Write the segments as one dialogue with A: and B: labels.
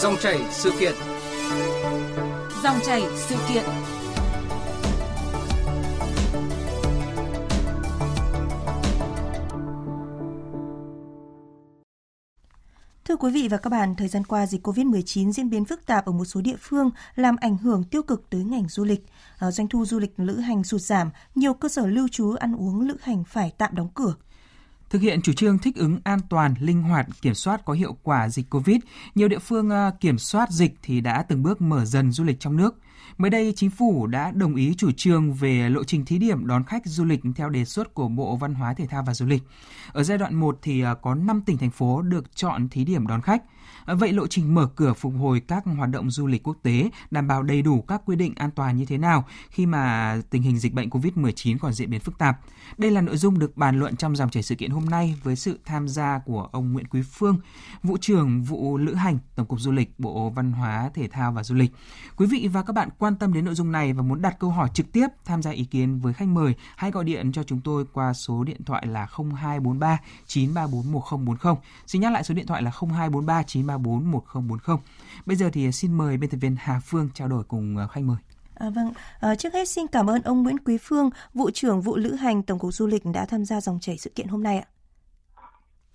A: Dòng chảy sự kiện.
B: Dòng chảy sự kiện. Thưa quý vị và các bạn, thời gian qua dịch COVID-19 diễn biến phức tạp ở một số địa phương làm ảnh hưởng tiêu cực tới ngành du lịch. Ờ, doanh thu du lịch lữ hành sụt giảm, nhiều cơ sở lưu trú ăn uống lữ hành phải tạm đóng cửa.
C: Thực hiện chủ trương thích ứng an toàn, linh hoạt, kiểm soát có hiệu quả dịch COVID, nhiều địa phương ờ, kiểm soát dịch thì đã từng bước mở dần du lịch trong nước. Mới đây, chính phủ đã đồng ý chủ trương về lộ trình thí điểm đón khách du lịch theo đề xuất của Bộ Văn hóa Thể thao và Du lịch. Ở giai đoạn 1 thì à, có 5 tỉnh thành phố được chọn thí điểm đón khách. À, vậy lộ trình mở cửa phục hồi các hoạt động du lịch quốc tế đảm bảo đầy đủ các quy định an toàn như thế nào khi mà tình hình dịch bệnh COVID-19 còn diễn biến phức tạp? Đây là nội dung được bàn luận trong dòng chảy sự kiện hôm nay với sự tham gia của ông Nguyễn Quý Phương, vụ trưởng vụ lữ hành Tổng cục Du lịch Bộ Văn hóa Thể thao và Du lịch. Quý vị và các bạn quan tâm đến nội dung này và muốn đặt câu hỏi trực tiếp tham gia ý kiến với khách mời, hãy gọi điện cho chúng tôi qua số điện thoại là 0243 934 1040. Xin nhắc lại số điện thoại là 0243 934 1040. Bây giờ thì xin mời biên tập viên Hà Phương trao đổi cùng khách mời.
B: À, vâng, à, trước hết xin cảm ơn ông Nguyễn Quý Phương, vụ trưởng vụ lữ hành Tổng cục Du lịch đã tham gia dòng chảy sự kiện hôm nay ạ.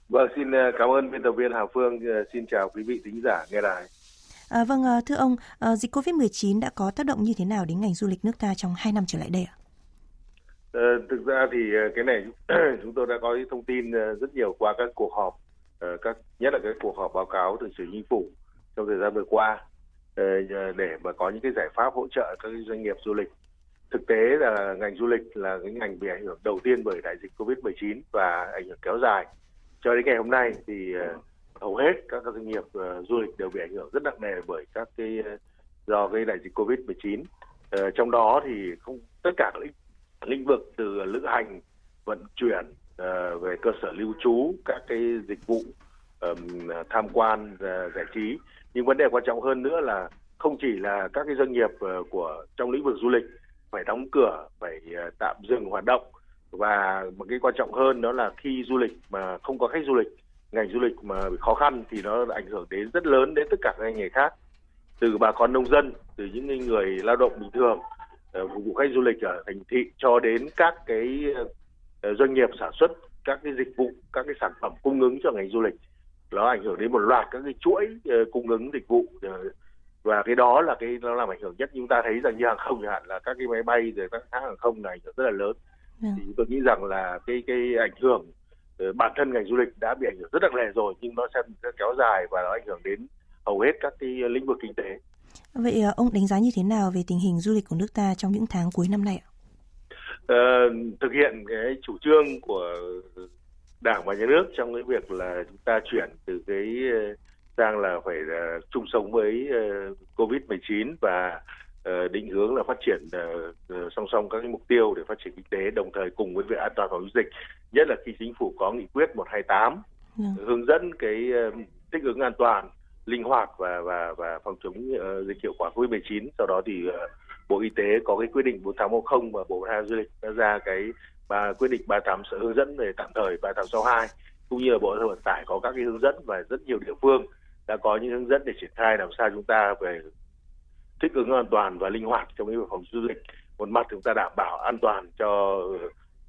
D: Vâng, xin ờ, cảm ơn biên tập viên Hà Phương. Ờ, xin chào quý vị thính giả nghe đài.
B: À, vâng, à, thưa ông, à, dịch COVID-19 đã có tác động như thế nào đến ngành du lịch nước ta trong 2 năm trở lại đây ạ?
D: À, thực ra thì à, cái này chúng tôi đã có thông tin rất nhiều qua các cuộc họp, ờ, các nhất là các cuộc họp báo cáo từ chính chính phủ trong thời gian vừa qua ờ, để mà có những cái giải pháp hỗ trợ các doanh nghiệp du lịch. Thực tế là ngành du lịch là cái ngành bị ảnh hưởng đầu tiên bởi đại dịch Covid-19 và ảnh hưởng kéo dài. Cho đến ngày hôm nay thì hầu hết các doanh nghiệp ờ, du lịch đều bị ảnh hưởng rất nặng nề bởi các cái ờ, do cái đại dịch Covid-19. Ờ, trong đó thì không tất cả các lĩnh, lĩnh vực từ lữ hành, vận chuyển về cơ sở lưu trú, các cái dịch vụ tham quan giải trí nhưng vấn đề quan trọng hơn nữa là không chỉ là các cái doanh nghiệp uh, của trong lĩnh vực du lịch phải đóng cửa phải uh, tạm dừng hoạt động và một cái quan trọng hơn đó là khi du lịch mà không có khách du lịch ngành du lịch mà bị khó khăn thì nó ảnh hưởng đến rất lớn đến tất cả các ngành nghề khác từ bà con nông dân từ những người lao động bình thường ờ, phục vụ khách du lịch ở thành thị cho đến các cái doanh nghiệp sản xuất các cái dịch vụ các cái sản phẩm cung ứng cho ngành du lịch nó ảnh hưởng đến một loạt các cái chuỗi uh, cung ứng dịch vụ và cái đó là cái nó làm ảnh hưởng nhất chúng ta thấy rằng như hàng không chẳng hạn là các cái máy bay rồi các hãng hàng không này rất là lớn. Dạ. thì tôi nghĩ rằng là cái cái ảnh hưởng bản thân ngành du lịch đã bị ảnh hưởng rất nặng nề rồi nhưng nó sẽ kéo dài và nó ảnh hưởng đến hầu hết các cái lĩnh vực kinh tế.
B: Vậy ông đánh giá như thế nào về tình hình du lịch của nước ta trong những tháng cuối năm nay ạ?
D: Uh, thực hiện cái chủ trương của đảng và nhà nước trong cái việc là chúng ta chuyển từ cái ờ, sang là phải là chung sống với uh, covid 19 và định hướng là phát triển uh, song song các cái mục tiêu để phát triển kinh tế đồng thời cùng với việc an toàn phòng chống dịch nhất là khi chính phủ có nghị quyết 128 yeah. Dạ. hướng dẫn cái thích ứng an toàn linh hoạt và và và phòng chống dịch hiệu quả covid 19 sau đó thì bộ y tế có cái quyết định 4810 và bộ văn hóa du lịch đã ra cái và quyết định 38 sẽ hướng dẫn về tạm thời 3862 cũng như là bộ giao thông vận tải có các cái hướng dẫn và rất nhiều địa phương đã có những hướng dẫn để triển khai làm sao chúng ta về thích ứng an toàn và linh hoạt trong cái phòng du lịch một mặt chúng ta đảm bảo an toàn cho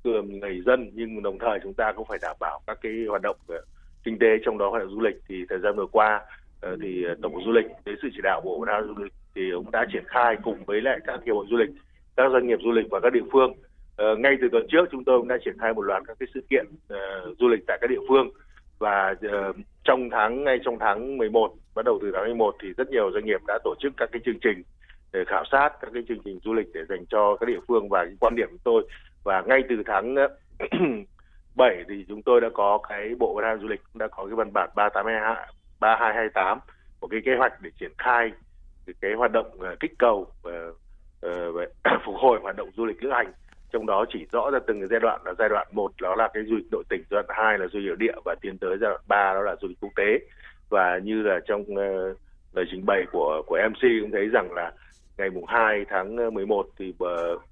D: ừ, người dân, nhưng đồng thời chúng ta cũng phải đảm bảo các cái hoạt động ờ, kinh tế trong đó, hoạt động du lịch. Thì thời gian vừa qua ờ, thì tổng cục du lịch dưới sự chỉ đạo bộ văn hóa du lịch thì cũng đã triển khai cùng với lại các hiệp hội du lịch, các doanh nghiệp du lịch và các địa phương. Ờ, ngay từ tuần trước chúng tôi cũng đã triển khai một loạt các cái sự kiện du lịch tại các địa phương. Và trong tháng, ngay trong tháng 11 bắt đầu từ tháng 11 thì rất nhiều doanh nghiệp đã tổ chức các cái chương trình để khảo sát, các cái chương trình du lịch để dành cho các địa phương. Và cái quan điểm của tôi, và ngay từ tháng 7 thì chúng tôi đã có cái bộ văn hóa du lịch đã có cái văn bản 382 3228 một cái kế hoạch để triển khai cái hoạt động ờ, kích cầu ờ, ờ, và phục hồi hoạt động du lịch lữ hành trong đó chỉ rõ ra từng giai đoạn là giai đoạn một đó là cái du lịch nội tỉnh giai đoạn hai là du lịch nội địa và tiến tới giai đoạn ba đó là du lịch quốc tế. Và như là trong uh, lời trình bày của của MC cũng thấy rằng là ngày mùng 2 tháng ờ, 11 thì uh,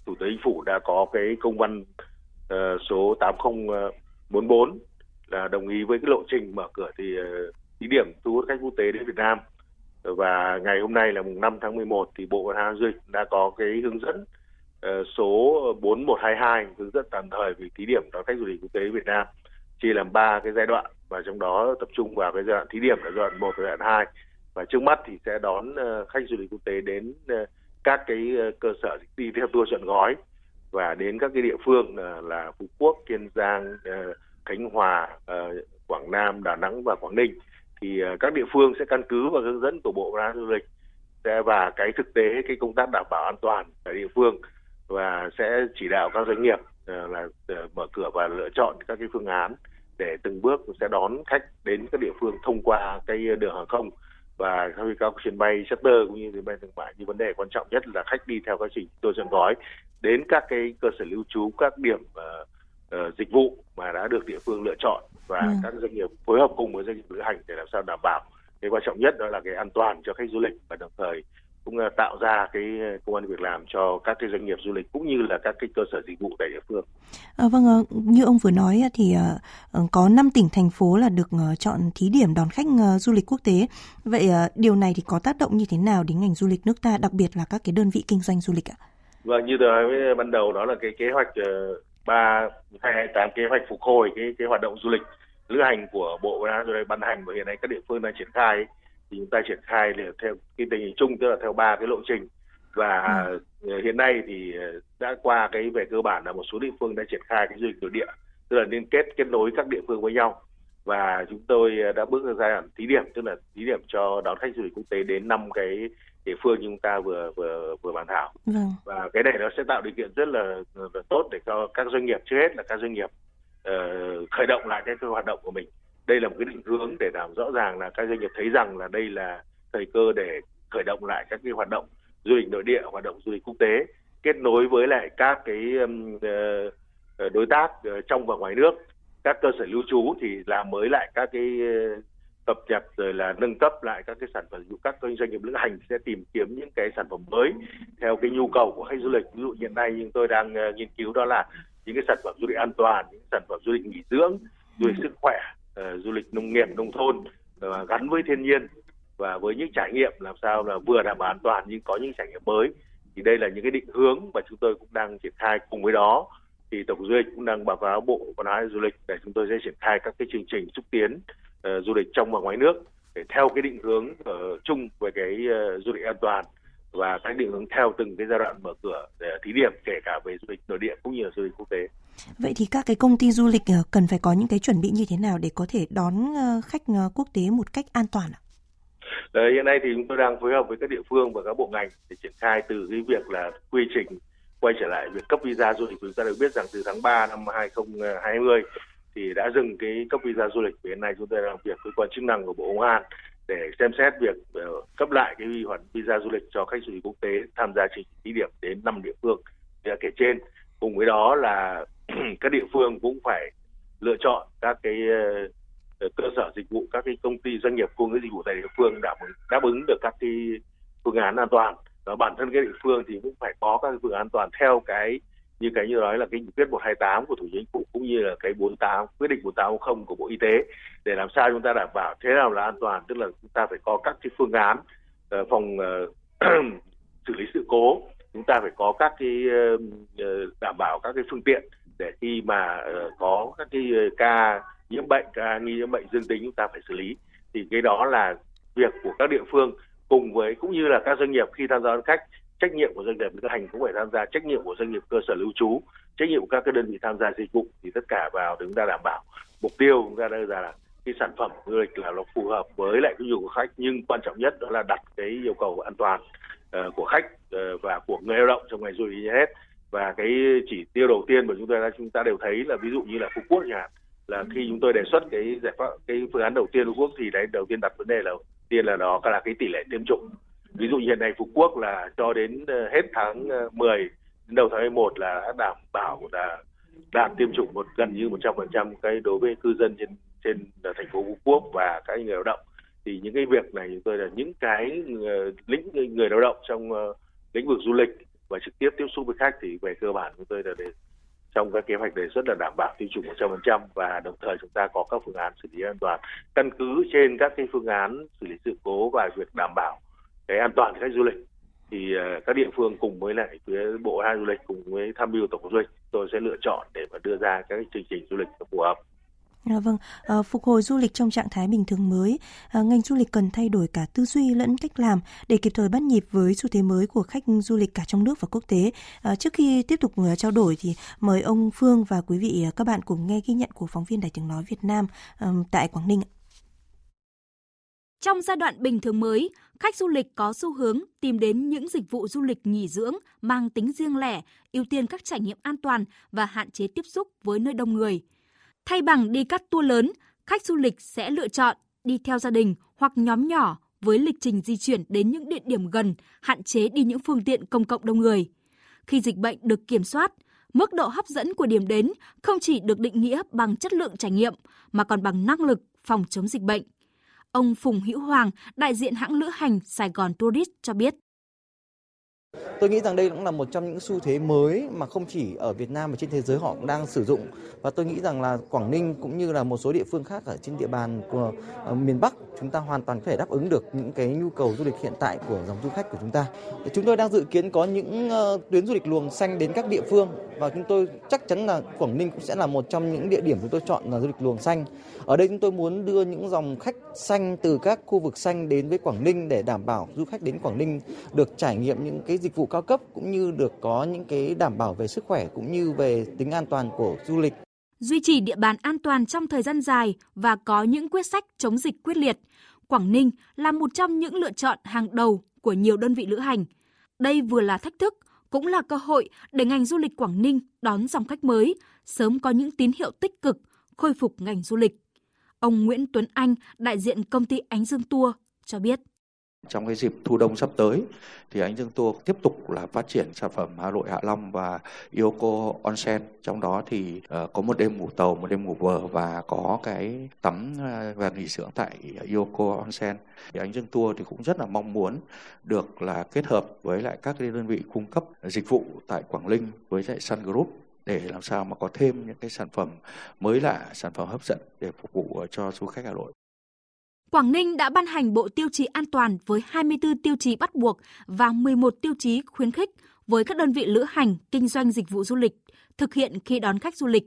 D: thủ tướng chính phủ đã có cái công văn uh, số 8044 là đồng ý với cái lộ trình mở cửa thì uh, thí điểm thu hút khách quốc tế đến Việt Nam. Và ngày hôm nay là mùng 5 tháng 11 thì Bộ Văn hóa Du lịch đã có cái hướng dẫn Ờ, số 4122 hướng dẫn tạm thời về thí điểm đón khách du lịch quốc tế Việt Nam chia làm ba cái giai đoạn và trong đó tập trung vào cái giai đoạn thí điểm là giai đoạn 1 và giai đoạn 2 và trước mắt thì sẽ đón ờ, khách du lịch quốc tế đến ờ, các cái cơ sở đi theo tour chọn gói và đến các cái địa phương là Phú Quốc, Kiên Giang, Khánh Hòa, Quảng Nam, Đà Nẵng và Quảng Ninh. Thì các địa phương sẽ căn cứ vào hướng dẫn của Bộ Văn hóa Du lịch và cái thực tế cái công tác đảm bảo an toàn tại địa phương và sẽ chỉ đạo các doanh nghiệp uh, là uh, mở cửa và lựa chọn các cái phương án để từng bước sẽ đón khách đến các địa phương thông qua cái đường hàng không và các các chuyến bay charter cũng như chuyến bay thương mại nhưng vấn đề quan trọng nhất là khách đi theo quá trình tour chọn gói đến các cái cơ sở lưu trú các điểm uh, uh, dịch vụ mà đã được địa phương lựa chọn và ừ. các doanh nghiệp phối hợp cùng với doanh nghiệp lữ hành để làm sao đảm bảo cái quan trọng nhất đó là cái an toàn cho khách du lịch và đồng thời cũng uh, tạo ra cái công an việc làm cho các cái doanh nghiệp du lịch cũng như là các cái cơ sở dịch vụ tại địa phương.
B: À, vâng, như ông vừa nói thì có 5 tỉnh thành phố là được chọn thí điểm đón khách du lịch quốc tế. Vậy điều này thì có tác động như thế nào đến ngành du lịch nước ta, đặc biệt là các cái đơn vị kinh doanh du lịch ạ?
D: Vâng, như tôi nói ban đầu đó là cái kế hoạch ba hai hai tám kế hoạch phục hồi cái cái hoạt động du lịch lữ hành của bộ văn hóa rồi ban hành và hiện nay các địa phương đang triển khai ấy, thì chúng ta triển khai để theo cái tình hình chung tức là theo ba cái lộ trình và ừ. hiện nay thì đã qua cái về cơ bản là một số địa phương đã triển khai cái du lịch nội địa tức là liên kết kết nối các địa phương với nhau và chúng tôi đã bước ra giai đoạn thí điểm tức là thí điểm cho đón khách du lịch quốc tế đến năm cái địa phương chúng ta vừa vừa vừa bàn thảo vâng. và cái này nó sẽ tạo điều kiện rất là, là tốt để cho các doanh nghiệp trước hết là các doanh nghiệp uh, khởi động lại cái hoạt động của mình đây là một cái định hướng để làm rõ ràng là các doanh nghiệp thấy rằng là đây là thời cơ để khởi động lại các cái hoạt động du lịch nội địa, hoạt động du lịch quốc tế, kết nối với lại các cái ờ, ờ, đối tác ờ, trong và ngoài nước. Các cơ sở lưu trú thì làm mới lại các cái cập nhật rồi là nâng cấp lại các cái sản phẩm dụ các doanh nghiệp lữ hành sẽ tìm kiếm những cái sản phẩm mới theo cái nhu cầu của khách du lịch. Ví dụ hiện nay nhưng tôi đang nghiên cứu đó là những cái sản phẩm du lịch an toàn, những sản phẩm du lịch nghỉ dưỡng, du lịch sức khỏe uh, du lịch nông nghiệp nông thôn uh, gắn với thiên nhiên và với những trải nghiệm làm sao là vừa đảm bảo an toàn nhưng có những trải nghiệm mới. Thì đây là những cái định hướng mà chúng tôi cũng đang triển khai cùng với đó. Thì tổng du lịch cũng đang báo cáo bộ văn hóa du lịch để chúng tôi sẽ triển khai các cái chương trình xúc tiến uh, du lịch trong và ngoài nước để theo cái định hướng uh, chung về cái uh, du lịch an toàn và cái định hướng theo từng cái giai đoạn mở cửa để thí điểm kể cả về du lịch nội địa cũng như là du lịch quốc tế.
B: Vậy thì các cái công ty du lịch cần phải có những cái chuẩn bị như thế nào để có thể đón khách quốc tế một cách an toàn ạ?
D: Đấy, hiện nay thì chúng tôi đang phối hợp với các địa phương và các bộ ngành để triển khai từ cái việc là quy trình quay trở lại việc cấp visa du lịch. Chúng ta được biết rằng từ tháng 3 năm 2020 thì đã dừng cái cấp visa du lịch hiện nay chúng tôi đang làm việc với quan chức năng của bộ công an để xem xét việc ờ, cấp lại cái hoạt visa du lịch cho khách du lịch quốc tế tham gia trình thí điểm đến năm địa phương đã kể trên. Cùng với đó là các địa phương cũng phải lựa chọn các cái ờ, cơ sở dịch vụ, các cái công ty doanh nghiệp cung ứng dịch vụ tại địa phương đảm đáp ứng được các cái phương án an toàn. Và bản thân cái địa phương thì cũng phải có các phương án an toàn theo cái như cái như nói là cái nghị quyết 128 của thủ tướng chính phủ cũng như là cái 48 quyết định 4810 của bộ y tế để làm sao chúng ta đảm bảo thế nào là an toàn tức là chúng ta phải có các cái phương án uh, phòng uh, xử lý sự cố. Chúng ta phải có các cái uh, đảm bảo các cái phương tiện để khi mà uh, có các cái ca nhiễm bệnh ca nghi nhiễm bệnh dương tính chúng ta phải xử lý. Thì cái đó là việc của các địa phương cùng với cũng như là các doanh nghiệp khi tham gia đón khách trách nhiệm của doanh nghiệp lữ hành cũng phải tham gia trách nhiệm của doanh nghiệp cơ sở lưu trú trách nhiệm của các cái đơn vị tham gia dịch vụ thì tất cả vào để chúng ta đảm bảo. Mục tiêu chúng ta đưa ra là cái sản phẩm du lịch là nó phù hợp với lại cái nhu cầu của khách nhưng quan trọng nhất đó là đặt cái yêu cầu an toàn uh, của khách uh, và của người lao động trong ngành du lịch như hết. Và cái chỉ tiêu đầu tiên mà chúng ta chúng ta đều thấy là ví dụ như là phú quốc hạn là khi chúng tôi đề xuất cái giải pháp cái phương án đầu tiên phú quốc thì đấy đầu tiên đặt vấn đề là tiên là đó là cái tỷ lệ tiêm chủng ví dụ như hiện nay phú quốc là cho đến ờ, hết tháng ờ, 10 đến đầu tháng 11 là đã đảm bảo là đạt tiêm chủng một gần như 100% cái đối với cư dân trên trên ờ, thành phố Phú Quốc và các người lao động. Thì những cái việc này chúng tôi là những cái lĩnh người lao động trong uh, lĩnh vực du lịch và trực tiếp tiếp xúc với khách thì về cơ bản chúng tôi là để trong các kế hoạch đề xuất là đảm bảo tiêm chủng 100% và đồng thời chúng ta có các phương án xử lý an toàn. Căn cứ trên các cái phương án xử lý sự cố và việc đảm bảo cái an toàn khách du lịch thì ờ, các địa phương cùng với lại phía bộ hai du lịch cùng với tham mưu tổng du lịch tôi sẽ lựa chọn để mà đưa ra các chương trình du lịch phù hợp
B: À, vâng, à, phục hồi du lịch trong trạng thái bình thường mới, à, ngành du lịch cần thay đổi cả tư duy lẫn cách làm để kịp thời bắt nhịp với xu thế mới của khách du lịch cả trong nước và quốc tế. À, trước khi tiếp tục uh, trao đổi thì mời ông Phương và quý vị uh, các bạn cùng nghe ghi nhận của phóng viên Đài tiếng nói Việt Nam um, tại Quảng Ninh.
A: Trong giai đoạn bình thường mới, khách du lịch có xu hướng tìm đến những dịch vụ du lịch nghỉ dưỡng mang tính riêng lẻ, ưu tiên các trải nghiệm an toàn và hạn chế tiếp xúc với nơi đông người – Thay bằng đi các tour lớn, khách du lịch sẽ lựa chọn đi theo gia đình hoặc nhóm nhỏ với lịch trình di chuyển đến những địa điểm gần, hạn chế đi những phương tiện công cộng đông người. Khi dịch bệnh được kiểm soát, mức độ hấp dẫn của điểm đến không chỉ được định nghĩa bằng chất lượng trải nghiệm mà còn bằng năng lực phòng chống dịch bệnh. Ông Phùng Hữu Hoàng, đại diện hãng lữ hành Sài Gòn Tourist cho biết.
E: Tôi nghĩ rằng đây cũng là một trong những xu thế mới mà không chỉ ở Việt Nam mà trên thế giới họ cũng đang sử dụng và tôi nghĩ rằng là Quảng Ninh cũng như là một số địa phương khác ở trên địa bàn của ờ, miền Bắc chúng ta hoàn toàn có thể đáp ứng được những cái nhu cầu du lịch hiện tại của dòng du khách của chúng ta. Chúng tôi đang dự kiến có những ờ, tuyến du lịch luồng xanh đến các địa phương và chúng tôi chắc chắn là Quảng Ninh cũng sẽ là một trong những địa điểm chúng tôi chọn là du lịch luồng xanh. Ở đây chúng tôi muốn đưa những dòng khách xanh từ các khu vực xanh đến với Quảng Ninh để đảm bảo du khách đến Quảng Ninh được trải nghiệm những cái dịch vụ cao cấp cũng như được có những cái đảm bảo về sức khỏe cũng như về tính an toàn của du lịch.
A: Duy trì địa bàn an toàn trong thời gian dài và có những quyết sách chống dịch quyết liệt, Quảng Ninh là một trong những lựa chọn hàng đầu của nhiều đơn vị lữ hành. Đây vừa là thách thức, cũng là cơ hội để ngành du lịch Quảng Ninh đón dòng khách mới, sớm có những tín hiệu tích cực, khôi phục ngành du lịch. Ông Nguyễn Tuấn Anh, đại diện công ty Ánh Dương Tour, cho biết.
F: Trong cái dịp thu đông sắp tới thì Ánh Dương Tour tiếp tục là phát triển sản phẩm Hà Nội Hạ Long và Yoko Onsen. Trong đó thì uh, có một đêm ngủ tàu, một đêm ngủ vờ và có cái tắm ờ, và nghỉ dưỡng tại Yoko Onsen. Thì Ánh Dương Tour thì cũng rất là mong muốn được là kết hợp với lại các đơn vị cung cấp dịch vụ tại Quảng Ninh với lại Sun Group để làm sao mà có thêm những cái sản phẩm mới lạ, sản phẩm hấp dẫn để phục vụ cho du khách Hà Nội.
A: Quảng Ninh đã ban hành bộ tiêu chí an toàn với 24 tiêu chí bắt buộc và 11 tiêu chí khuyến khích với các đơn vị lữ hành, kinh doanh dịch vụ du lịch thực hiện khi đón khách du lịch.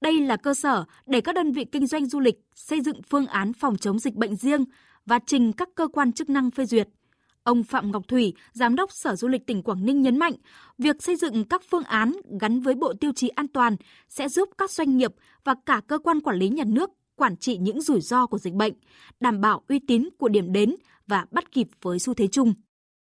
A: Đây là cơ sở để các đơn vị kinh doanh du lịch xây dựng phương án phòng chống dịch bệnh riêng và trình các cơ quan chức năng phê duyệt. Ông Phạm Ngọc Thủy, Giám đốc Sở Du lịch tỉnh Quảng Ninh nhấn mạnh, việc xây dựng các phương án gắn với bộ tiêu chí an toàn sẽ giúp các doanh nghiệp và cả cơ quan quản lý nhà nước quản trị những rủi ro của dịch bệnh, đảm bảo uy tín của điểm đến và bắt kịp với xu thế chung.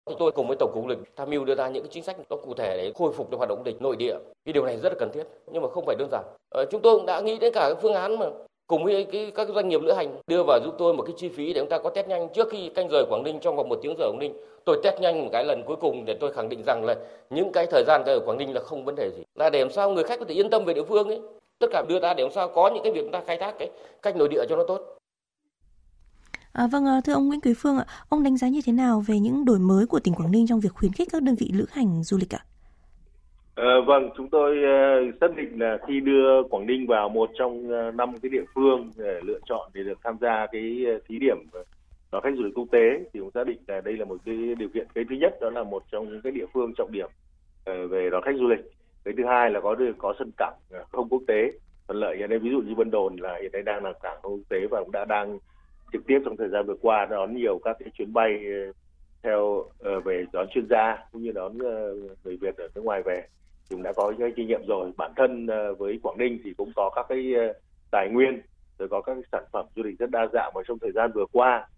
G: Chúng tôi cùng với Tổng cục lịch tham mưu đưa ra những chính sách nó cụ thể để khôi phục được hoạt động lịch nội địa. Cái điều này rất là cần thiết, nhưng mà không phải đơn giản. Ờ, chúng tôi cũng đã nghĩ đến cả cái phương án mà cùng với cái, các doanh nghiệp lữ hành đưa vào giúp tôi một cái chi phí để chúng ta có test nhanh trước khi canh rời Quảng Ninh trong vòng một tiếng rời Quảng Ninh. Tôi test nhanh một cái lần cuối cùng để tôi khẳng định rằng là những cái thời gian ở Quảng Ninh là không vấn đề gì. Là để làm sao người khách có thể yên tâm về địa phương ấy tất cả đưa ra để làm sao có những cái việc chúng ta khai thác cái cách nội địa cho nó tốt.
B: À, vâng, à, thưa ông Nguyễn Quý Phương ạ, ông đánh giá như thế nào về những đổi mới của tỉnh Quảng Ninh trong việc khuyến khích các đơn vị lữ hành du lịch ạ?
D: À, vâng, chúng tôi uh, xác định là khi đưa Quảng Ninh vào một trong ờ, năm cái địa phương để lựa chọn để được tham gia cái thí điểm đón khách du lịch quốc tế thì cũng xác định là đây là một cái điều kiện cái thứ nhất đó là một trong những cái địa phương trọng điểm uh, về đón khách du lịch. Cái thứ hai là có được có sân cảng không quốc tế. Thuận lợi hiện nay ví dụ như Vân Đồn là hiện nay đang là cảng không quốc tế và cũng đã đang trực tiếp trong thời gian vừa qua đón nhiều các cái chuyến bay theo uh, về đón chuyên gia cũng như đón uh, người Việt ở nước ngoài về thì cũng đã có những kinh nghiệm rồi. Bản thân uh, với Quảng Ninh thì cũng có các cái uh, tài nguyên rồi có các cái sản phẩm du lịch rất đa dạng. Và trong thời gian vừa qua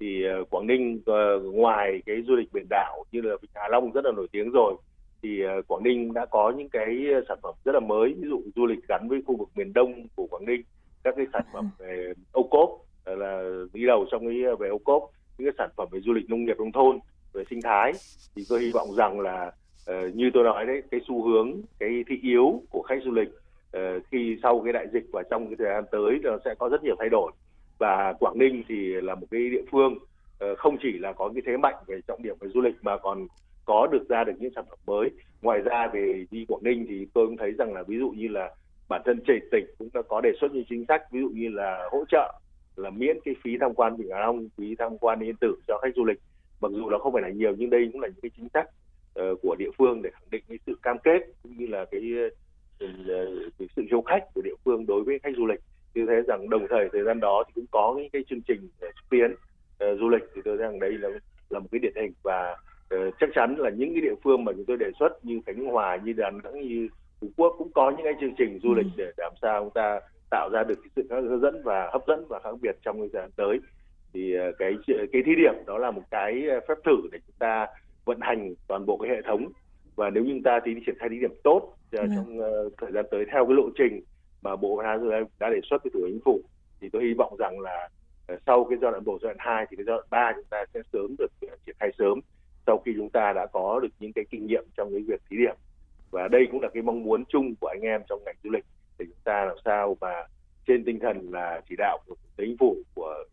D: thì uh, Quảng Ninh uh, ngoài cái du lịch biển đảo như là Vịnh Hạ Long rất là nổi tiếng rồi thì ờ, Quảng Ninh đã có những cái sản phẩm rất là mới. Ví dụ du lịch gắn với khu vực miền Đông của Quảng Ninh các cái sản phẩm về ô cốp là đi đầu trong cái về ô cốp những cái sản phẩm về du lịch nông nghiệp nông thôn về sinh thái. Thì tôi hy vọng rằng là uh, như tôi nói đấy cái xu hướng cái thị yếu của khách du lịch uh, khi sau cái đại dịch và trong cái thời gian tới nó sẽ có rất nhiều thay đổi. Và Quảng Ninh thì là một cái địa phương uh, không chỉ là có cái thế mạnh về trọng điểm về du lịch mà còn có được ra được những sản phẩm mới. Ngoài ra về đi Quảng Ninh thì tôi cũng thấy rằng là ví dụ như là bản thân chỉ tỉnh cũng đã có đề xuất những chính sách ví dụ như là hỗ trợ là miễn cái phí tham quan Vịnh Hạ Long phí tham quan yên tử cho khách du lịch mặc dù nó không phải là nhiều nhưng đây cũng là những cái chính sách uh, của địa phương để khẳng định cái sự cam kết cũng như là cái, uh, cái sự hiếu khách của địa phương đối với khách du lịch như thế rằng đồng thời thời gian đó thì cũng có những cái chương trình xúc tiến uh, du lịch thì tôi rằng đây là là một cái điển hình và uh, chắc chắn là những cái địa phương mà chúng tôi đề xuất như Khánh Hòa như Đà Nẵng như Phú Quốc cũng có những cái chương trình du lịch ừ. để làm sao chúng ta tạo ra được cái sự hướng dẫn và hấp dẫn và khác biệt trong thời gian tới. Thì uh, cái cái thí điểm đó là một cái phép thử để chúng ta vận hành toàn bộ cái hệ thống. Và nếu như chúng ta thì triển khai thí điểm tốt uh, trong uh, thời gian tới theo cái lộ trình mà bộ văn hóa đã đề xuất với thủ tướng chính phủ thì tôi hy vọng rằng là sau cái giai đoạn một giai đoạn hai thì cái giai đoạn ba chúng ta sẽ sớm được triển khai sớm sau khi chúng ta đã có được những cái kinh nghiệm trong cái việc thí điểm. Và đây cũng là cái mong muốn chung của anh em trong ngành du lịch để chúng ta làm sao mà trên tinh thần là chỉ đạo của chính phủ, của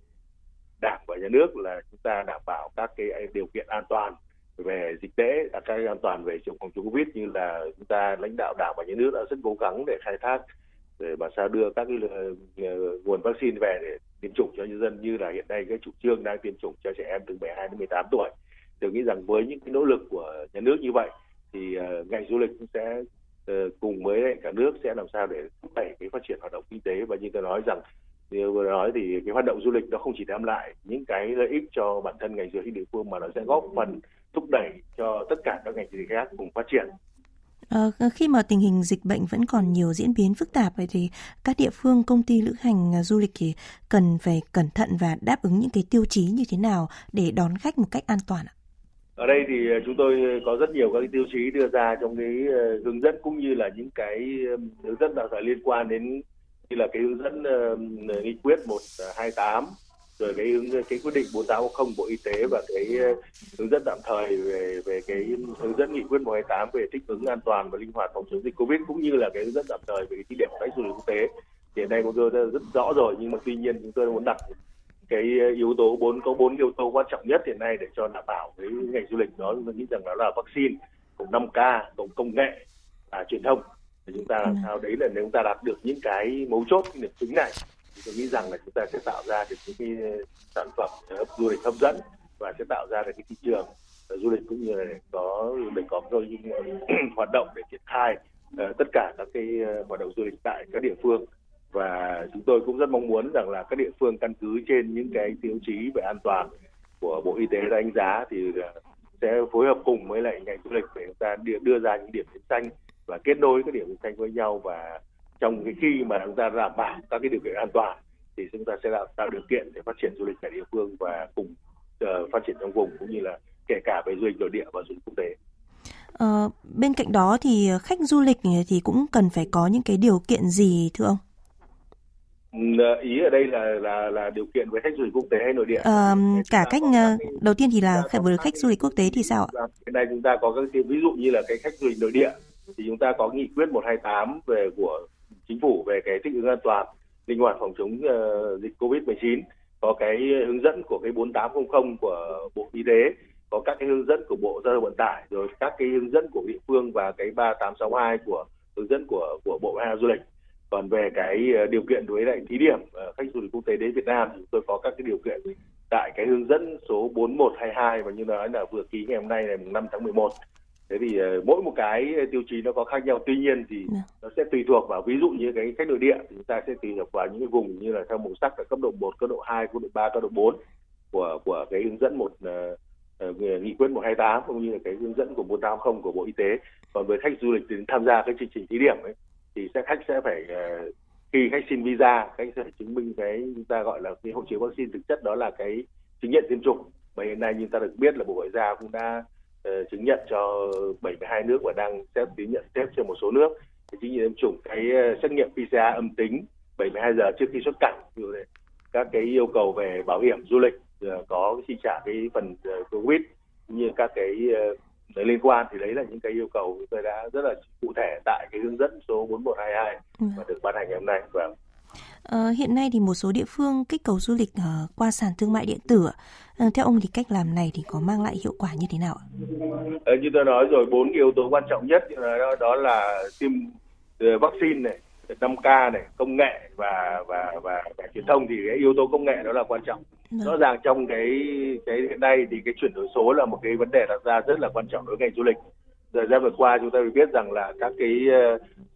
D: đảng và nhà nước là chúng ta đảm bảo các cái điều kiện an toàn về dịch tễ à, các cái an toàn về chống phòng chống covid như là chúng ta lãnh đạo đảng và nhà nước đã rất cố gắng để khai thác để mà sao đưa các cái ờ, nguồn vaccine về để tiêm chủng cho nhân dân như là hiện nay cái chủ trương đang tiêm chủng cho trẻ em từ 12 đến 18 tuổi. Tôi nghĩ rằng với những cái nỗ lực của nhà nước như vậy thì ờ, ngành du lịch cũng sẽ Ờ, cùng với cả nước sẽ làm sao để thúc đẩy cái phát triển hoạt động kinh tế và như tôi nói rằng như vừa nói thì cái hoạt động du lịch nó không chỉ đem lại những cái lợi ích cho bản thân ngành du lịch địa phương mà nó sẽ góp phần thúc đẩy cho tất cả các ngành du lịch khác cùng phát triển.
B: À, khi mà tình hình dịch bệnh vẫn còn nhiều diễn biến phức tạp vậy thì các địa phương công ty lữ hành à, du lịch thì cần phải cẩn thận và đáp ứng những cái tiêu chí như thế nào để đón khách một cách an toàn ạ?
D: Ở đây thì ờ, chúng tôi có rất nhiều các cái tiêu chí đưa ra trong cái ờ, hướng dẫn cũng như là những cái hướng dẫn đào tạo liên quan đến như là cái hướng dẫn nghị quyết 128 ờ, rồi cái hướng, cái quyết định 4810 Bộ Y tế và cái hướng dẫn tạm thời về về cái hướng dẫn nghị quyết 128 về thích ứng an toàn và linh hoạt phòng chống dịch Covid cũng như là cái hướng dẫn tạm thời về cái thí điểm khách du lịch quốc tế. Thì hiện nay chúng tôi rất rõ rồi nhưng mà tuy nhiên chúng tôi muốn đặt cái yếu tố bốn có bốn yếu tố quan trọng nhất hiện nay để cho đảm bảo cái ngành du lịch đó tôi nghĩ rằng đó là vaccine cùng 5K cùng công nghệ và truyền thông thì chúng ta làm ừ. sao đấy là nếu chúng ta đạt được những cái mấu chốt cái điểm chính này thì tôi nghĩ rằng là chúng ta sẽ tạo ra được những cái sản phẩm du lịch hấp dẫn và sẽ tạo ra được cái thị trường du lịch cũng như là để có để có đôi hoạt động để triển khai tất cả các cái hoạt động du lịch tại các địa phương và chúng tôi cũng rất mong muốn rằng là các địa phương căn cứ trên những cái tiêu chí về an toàn của bộ y tế đánh giá thì à, sẽ phối hợp cùng với lại ngành du lịch để chúng ta đưa, đưa ra những điểm đến xanh và kết nối các điểm đến xanh với nhau và trong cái khi mà chúng ta đảm bảo các cái điều kiện an toàn thì chúng ta sẽ tạo, tạo điều kiện để phát triển du lịch tại địa phương và cùng uh, phát triển trong vùng cũng như là kể cả về du lịch nội địa và du lịch quốc tế.
B: Ờ, bên cạnh đó thì khách du lịch thì cũng cần phải có những cái điều kiện gì thưa ông?
D: Ừ, ý ở đây là là là điều kiện với khách du lịch quốc tế hay nội địa?
B: Ờ, cả cách ờ, đầu tiên thì là với khách du lịch quốc tế thì sao ạ?
D: Hiện nay chúng ta có các ví dụ như là cái khách du lịch nội địa thì chúng ta có nghị quyết 128 về của chính phủ về cái thích ứng an toàn linh hoạt phòng chống uh, dịch Covid-19 có cái hướng dẫn của cái 4800 của Bộ Y tế có các cái hướng dẫn của Bộ Giao thông Vận tải rồi các cái hướng dẫn của địa phương và cái 3862 của hướng dẫn của của Bộ Văn hóa Du lịch còn về cái ờ, điều kiện đối lại thí điểm uh, khách du lịch quốc tế đến Việt Nam thì chúng tôi có các cái điều kiện tại cái hướng dẫn số 4122 và như nói là vừa ký ngày hôm nay ngày 5 tháng 11 thế thì uh, mỗi một cái tiêu chí nó có khác nhau tuy nhiên thì. Dạ. nó sẽ tùy thuộc vào ví dụ như cái khách nội địa thì chúng ta sẽ tùy thuộc vào những cái vùng như là theo màu sắc là cấp độ 1, cấp độ 2, cấp độ 3, cấp độ 4 của của cái hướng dẫn một nghị quyết 128 cũng như là cái hướng dẫn của 480 của Bộ Y tế còn với khách du lịch đến tham gia cái chương trình thí điểm ấy thì sẽ khách sẽ phải ờ, khi khách xin visa khách sẽ phải chứng minh cái chúng ta gọi là cái hộ chiếu vaccine thực chất đó là cái chứng nhận tiêm chủng. Và hiện nay như ta được biết là bộ ngoại giao cũng đã uh, chứng nhận cho 72 nước và đang xét chứng nhận tiếp cho một số nước cái chứng nhận tiêm chủng. Cái ờ, xét nghiệm PCR âm tính 72 giờ trước khi xuất cảnh các cái yêu cầu về bảo hiểm du lịch có chi trả cái phần covid như các cái liên quan thì đấy là những cái yêu cầu chúng tôi đã rất là cụ thể tại cái hướng dẫn số 4122 và được ban hành ngày hôm nay và
B: Ờ, hiện nay thì một số địa phương kích cầu du lịch uh, qua sàn thương mại điện tử. Uh, theo ông thì cách làm này thì có mang lại hiệu quả như thế nào ạ?
D: Như tôi nói rồi, bốn yếu tố quan trọng nhất đó, đó là tiêm vaccine này, 5K này, công nghệ và và và, và truyền thông thì cái yếu tố công nghệ đó là quan trọng. Vâng. Rõ ràng trong cái cái hiện nay thì cái chuyển đổi số là một cái vấn đề đặt ra rất là quan trọng đối với ngành du lịch. Thời gian vừa qua chúng ta biết rằng là các cái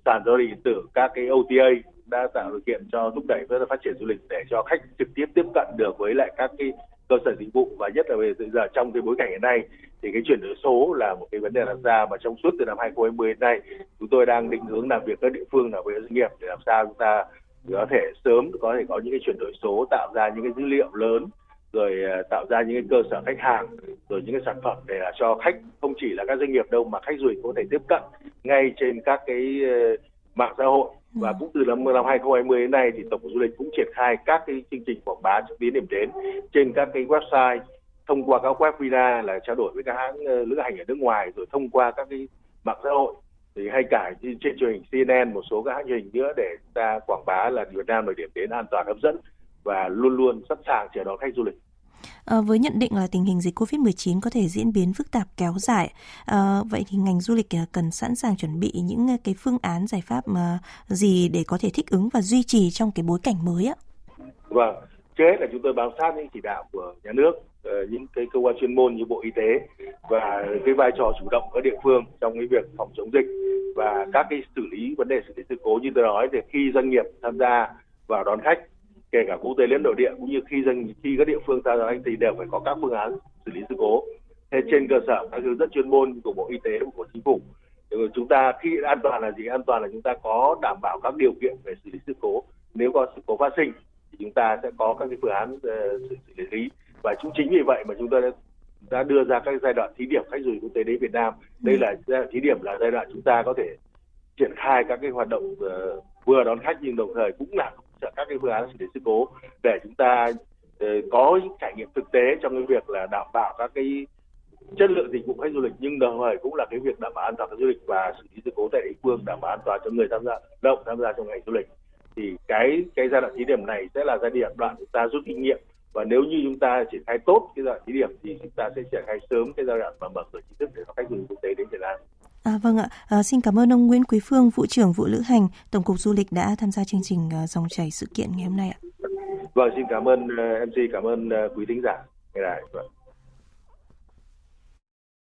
D: sàn giao dịch điện tử, các cái OTA đã tạo điều kiện cho thúc đẩy rất là phát triển du lịch để cho khách trực tiếp tiếp cận được với lại các cái cơ sở dịch vụ và nhất là bây giờ trong cái bối cảnh hiện nay thì cái chuyển đổi số là một cái vấn đề đặt ra mà trong suốt từ năm 2020 đến nay chúng tôi đang định hướng làm việc các địa phương là với doanh nghiệp để làm sao chúng ta có thể sớm có thể có những cái chuyển đổi số, tạo ra những cái dữ liệu lớn, rồi ờ, tạo ra những cái cơ sở khách hàng, rồi những cái sản phẩm để cho khách không chỉ là các doanh nghiệp đâu mà khách du lịch có thể tiếp cận ngay trên các cái ờ, mạng xã hội và ừ. cũng từ năm năm 2020 đến nay thì tổng cục du lịch cũng triển khai các cái chương trình quảng bá xúc tiến điểm đến trên các cái website thông qua các web vina là trao đổi với các hãng uh, lữ hành ở nước ngoài rồi thông qua các cái mạng xã hội thì hay cả trên truyền hình CNN một số các hãng truyền hình nữa để ta quảng bá là Việt Nam là điểm đến an toàn hấp dẫn và luôn luôn sẵn sàng chờ đón khách du lịch.
B: À, với nhận định là tình hình dịch COVID-19 có thể diễn biến phức tạp kéo dài, à, vậy thì ngành du lịch ờ, cần sẵn sàng chuẩn bị những cái phương án giải pháp mà gì để có thể thích ứng và duy trì trong cái bối cảnh mới ạ?
D: Vâng, trước hết là chúng tôi bám sát những chỉ đạo của nhà nước, những cái cơ quan chuyên môn như Bộ Y tế và cái vai trò chủ động ở địa phương trong cái việc phòng chống dịch và các cái xử lý vấn đề xử lý sự cố như tôi nói thì khi doanh nghiệp tham gia vào đón khách kể cả quốc tế lẫn nội địa cũng như khi doanh khi các địa phương tham gia anh thì đều phải có các phương án xử lý sự cố. Thế trên cơ sở các hướng dẫn chuyên môn của bộ y tế và của chính phủ. Chúng ta khi an toàn là gì? An toàn là chúng ta có đảm bảo các điều kiện về xử lý sự cố. Nếu có sự cố phát sinh thì chúng ta sẽ có các cái phương án uh, xử, xử lý. Và cũng chính vì vậy mà chúng ta đã, đã đưa ra các giai đoạn thí điểm khách du lịch quốc tế đến Việt Nam. Đây là thí điểm là giai đoạn chúng ta có thể triển khai các cái hoạt động uh, vừa đón khách nhưng đồng thời cũng là các cái phương án xử lý sự cố, để chúng ta ờ, có những trải nghiệm thực tế trong cái việc là đảm bảo các cái chất lượng dịch vụ khách du lịch. Nhưng đồng thời cũng là cái việc đảm bảo an toàn khách du lịch và xử lý sự cố tại địa phương, đảm bảo an toàn cho người tham gia, động tham gia trong ngành du lịch. Thì cái cái giai đoạn thí điểm này sẽ là giai đoạn chúng ta rút kinh nghiệm. Và nếu như chúng ta triển khai tốt cái giai đoạn thí điểm thì chúng ta sẽ triển khai sớm cái giai đoạn mà mở cửa chính thức để cho khách du lịch quốc tế đến Việt Nam.
B: À, vâng ạ, à, xin cảm ơn ông Nguyễn Quý Phương, vụ trưởng vụ lữ hành, Tổng cục Du lịch đã tham gia chương trình uh, dòng chảy sự kiện ngày hôm nay ạ.
D: Vâng, xin cảm ơn à, uh, MC, cảm ơn uh, quý thính giả. Ngày này. Vâng.